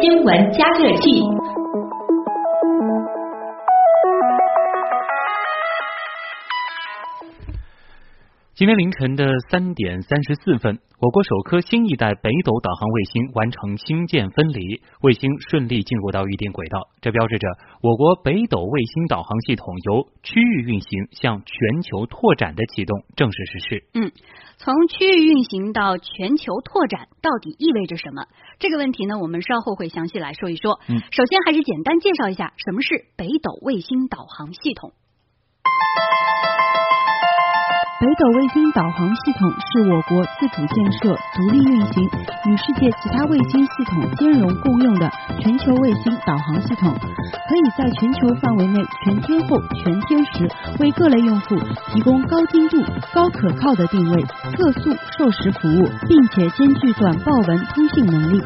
新闻加热器。今天凌晨的三点三十四分，我国首颗新一代北斗导航卫星完成星舰分离，卫星顺利进入到预定轨道。这标志着我国北斗卫星导航系统由区域运行向全球拓展的启动正式实施。嗯，从区域运行到全球拓展，到底意味着什么？这个问题呢，我们稍后会详细来说一说。嗯，首先还是简单介绍一下什么是北斗卫星导航系统。北斗卫星导航系统是我国自主建设、独立运行，与世界其他卫星系统兼容共用的全球卫星导航系统，可以在全球范围内全天候、全天时为各类用户提供高精度、高可靠的定位、测速、授时服务，并且兼具短报文通信能力。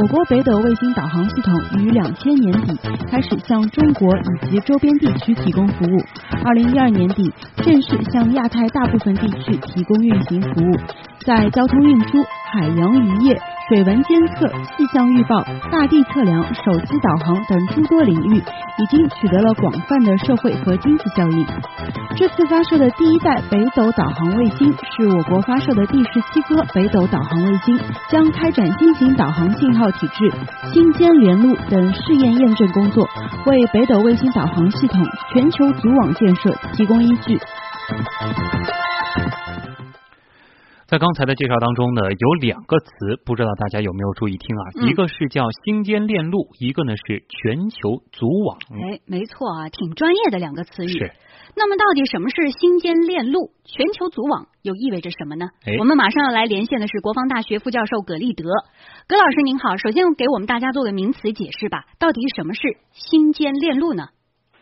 我国北斗卫星导航系统于两千年底开始向中国以及周边地区提供服务，二零一二年底正式向亚太大部分地区提供运行服务，在交通运输、海洋渔业。水文监测、气象预报、大地测量、手机导航等诸多领域，已经取得了广泛的社会和经济效益。这次发射的第一代北斗导航卫星是我国发射的第十七颗北斗导航卫星，将开展新型导航信号体制、星间联路等试验验证工作，为北斗卫星导航系统全球组网建设提供依据。在刚才的介绍当中呢，有两个词，不知道大家有没有注意听啊？嗯一个是叫星间链路，一个呢是全球组网。哎，没错啊，挺专业的两个词语。是。那么，到底什么是星间链路、全球组网，又意味着什么呢？哎我们马上要来连线的是国防大学副教授葛立德。葛老师您好，首先给我们大家做个名词解释吧，到底什么是星间链路呢？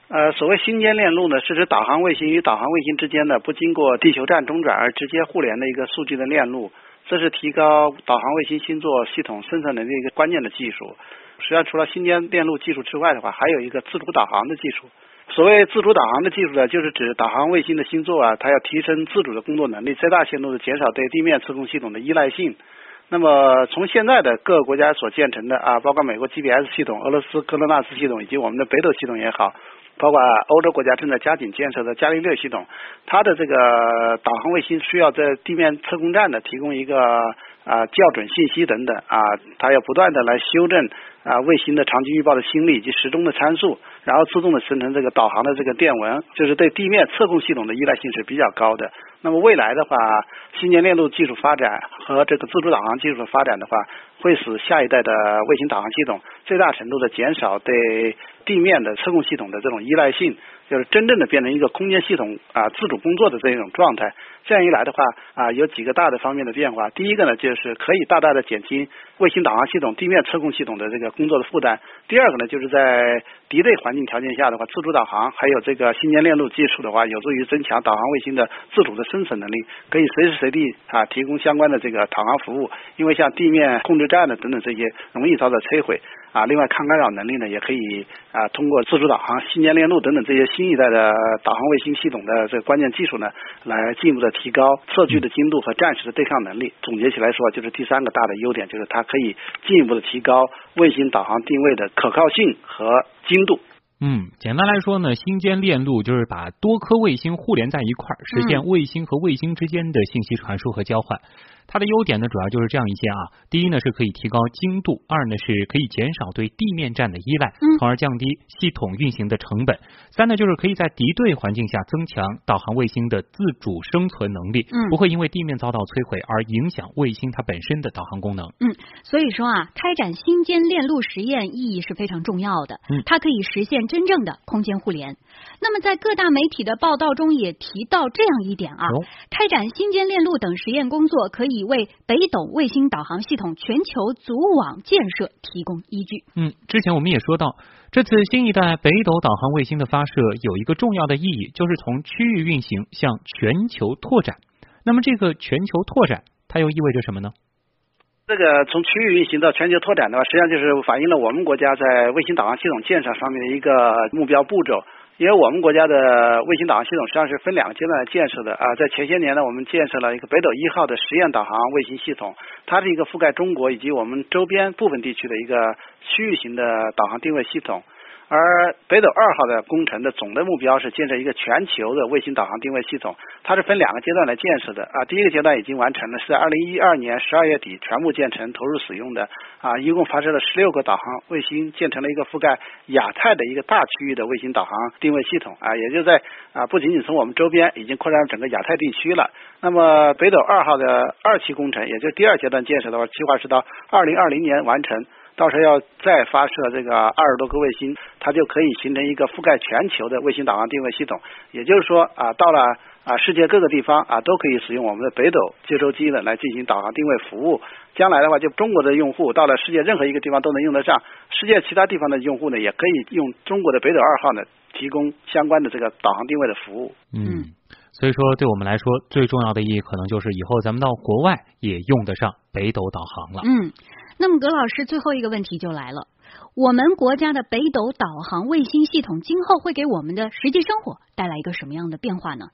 呃，所谓星间链路呢，是指导航卫星与导航卫星之间的不经过地球站中转而直接互联的一个数据的链路，这是提高导航卫星星座系统生产能力一个关键的技术。实际上，除了星间链路技术之外的话，还有一个自主导航的技术。所谓自主导航的技术呢，就是指导航卫星的星座啊，它要提升自主的工作能力，最大限度的减少对地面测控系统的依赖性。那么，从现在的各个国家所建成的啊，包括美国 GPS 系统、俄罗斯格洛纳斯系统以及我们的北斗系统也好，包括欧洲国家正在加紧建设的伽利略系统，它的这个导航卫星需要在地面测控站的提供一个啊校准信息等等啊，它要不断的来修正啊卫星的长期预报的心率以及时钟的参数，然后自动的生成这个导航的这个电文，就是对地面测控系统的依赖性是比较高的。那么未来的话，星间链路技术发展和这个自主导航技术的发展的话，会使下一代的卫星导航系统最大程度的减少对地面的测控系统的这种依赖性，就是真正的变成一个空间系统啊自主工作的这一种状态。这样一来的话啊，有几个大的方面的变化。第一个呢，就是可以大大的减轻卫星导航系统地面测控系统的这个工作的负担。第二个呢，就是在敌对环境条件下的话，自主导航还有这个星间链路技术的话，有助于增强导航卫星的自主的生存能力，可以随时随地啊提供相关的这个导航服务。因为像地面控制站的等等这些容易遭到摧毁啊。另外，抗干扰能力呢，也可以啊通过自主导航、星间链路等等这些新一代的导航卫星系统的这个关键技术呢，来进一步的提高测距的精度和战时的对抗能力。总结起来说，就是第三个大的优点，就是它可以进一步的提高卫星导航定位的可靠性和精度。嗯，简单来说呢，星间链路就是把多颗卫星互联在一块儿，实现卫星和卫星之间的信息传输和交换。它的优点呢，主要就是这样一些啊。第一呢，是可以提高精度；二呢，是可以减少对地面站的依赖，从而降低系统运行的成本；三呢，就是可以在敌对环境下增强导航卫星的自主生存能力，嗯不会因为地面遭到摧毁而影响卫星它本身的导航功能。嗯，所以说啊，开展星间链路实验意义是非常重要的。嗯它可以实现真正的空间互联。那么在各大媒体的报道中也提到这样一点啊，哦开展星间链路等实验工作，可以为北斗卫星导航系统全球组网建设提供依据。嗯，之前我们也说到，这次新一代北斗导航卫星的发射有一个重要的意义，就是从区域运行向全球拓展。那么这个全球拓展，它又意味着什么呢？这个从区域运行到全球拓展的话，实际上就是反映了我们国家在卫星导航系统建设方面的一个目标步骤。因为我们国家的卫星导航系统实际上是分两个阶段来建设的啊，在前些年呢，我们建设了一个北斗一号的实验导航卫星系统，它是一个覆盖中国以及我们周边部分地区的一个区域型的导航定位系统。而北斗二号的工程的总的目标是建设一个全球的卫星导航定位系统，它是分两个阶段来建设的啊。第一个阶段已经完成了，是在二零一二年十二月底全部建成投入使用的啊，一共发射了十六个导航卫星，建成了一个覆盖亚太的一个大区域的卫星导航定位系统啊，也就在啊不仅仅从我们周边，已经扩展整个亚太地区了。那么北斗二号的二期工程，也就第二阶段建设的话，计划是到二零二零年完成。到时候要再发射这个二十多个卫星，它就可以形成一个覆盖全球的卫星导航定位系统。也就是说啊，到了啊世界各个地方啊，都可以使用我们的北斗接收机呢来进行导航定位服务。将来的话，就中国的用户到了世界任何一个地方都能用得上，世界其他地方的用户呢，也可以用中国的北斗二号呢提供相关的这个导航定位的服务。嗯，所以说对我们来说最重要的意义，可能就是以后咱们到国外也用得上北斗导航了。嗯。那么，葛老师最后一个问题就来了：我们国家的北斗导航卫星系统今后会给我们的实际生活带来一个什么样的变化呢？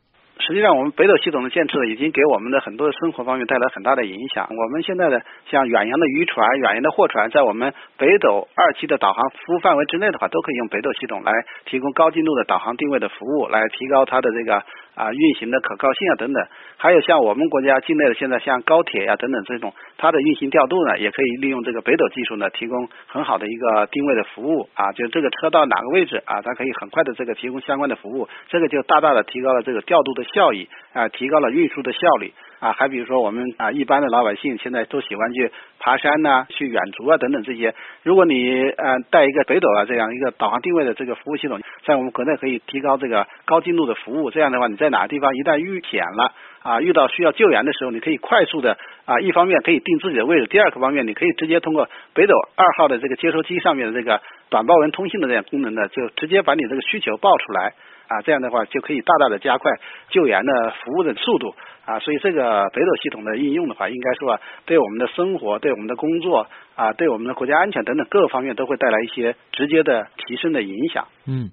实际上，我们北斗系统的建设已经给我们的很多的生活方面带来很大的影响。我们现在的像远洋的渔船、远洋的货船，在我们北斗二期的导航服务范围之内的话，都可以用北斗系统来提供高精度的导航定位的服务，来提高它的这个啊运行的可靠性啊等等。还有像我们国家境内的现在像高铁呀等等这种，它的运行调度呢，也可以利用这个北斗技术呢，提供很好的一个定位的服务啊，就这个车到哪个位置啊，它可以很快的这个提供相关的服务，这个就大大的提高了这个调度的效益啊，提高了运输的效率啊。还比如说我们啊一般的老百姓现在都喜欢去爬山呐，去远足啊等等这些，如果你呃带一个北斗啊这样一个导航定位的这个服务系统，在我们国内可以提高这个高精度的服务，这样的话你在哪个地方一旦遇险了。啊，遇到需要救援的时候，你可以快速的啊，一方面可以定自己的位置，第二个方面你可以直接通过北斗二号的这个接收机上面的这个短报文通信的这样功能呢，就直接把你这个需求报出来啊，这样的话就可以大大的加快救援的服务的速度啊，所以这个北斗系统的应用的话，应该说对我们的生活、对我们的工作啊、对我们的国家安全等等各个方面都会带来一些直接的提升的影响。嗯。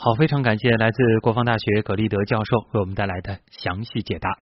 好，非常感谢来自国防大学葛立德教授为我们带来的详细解答。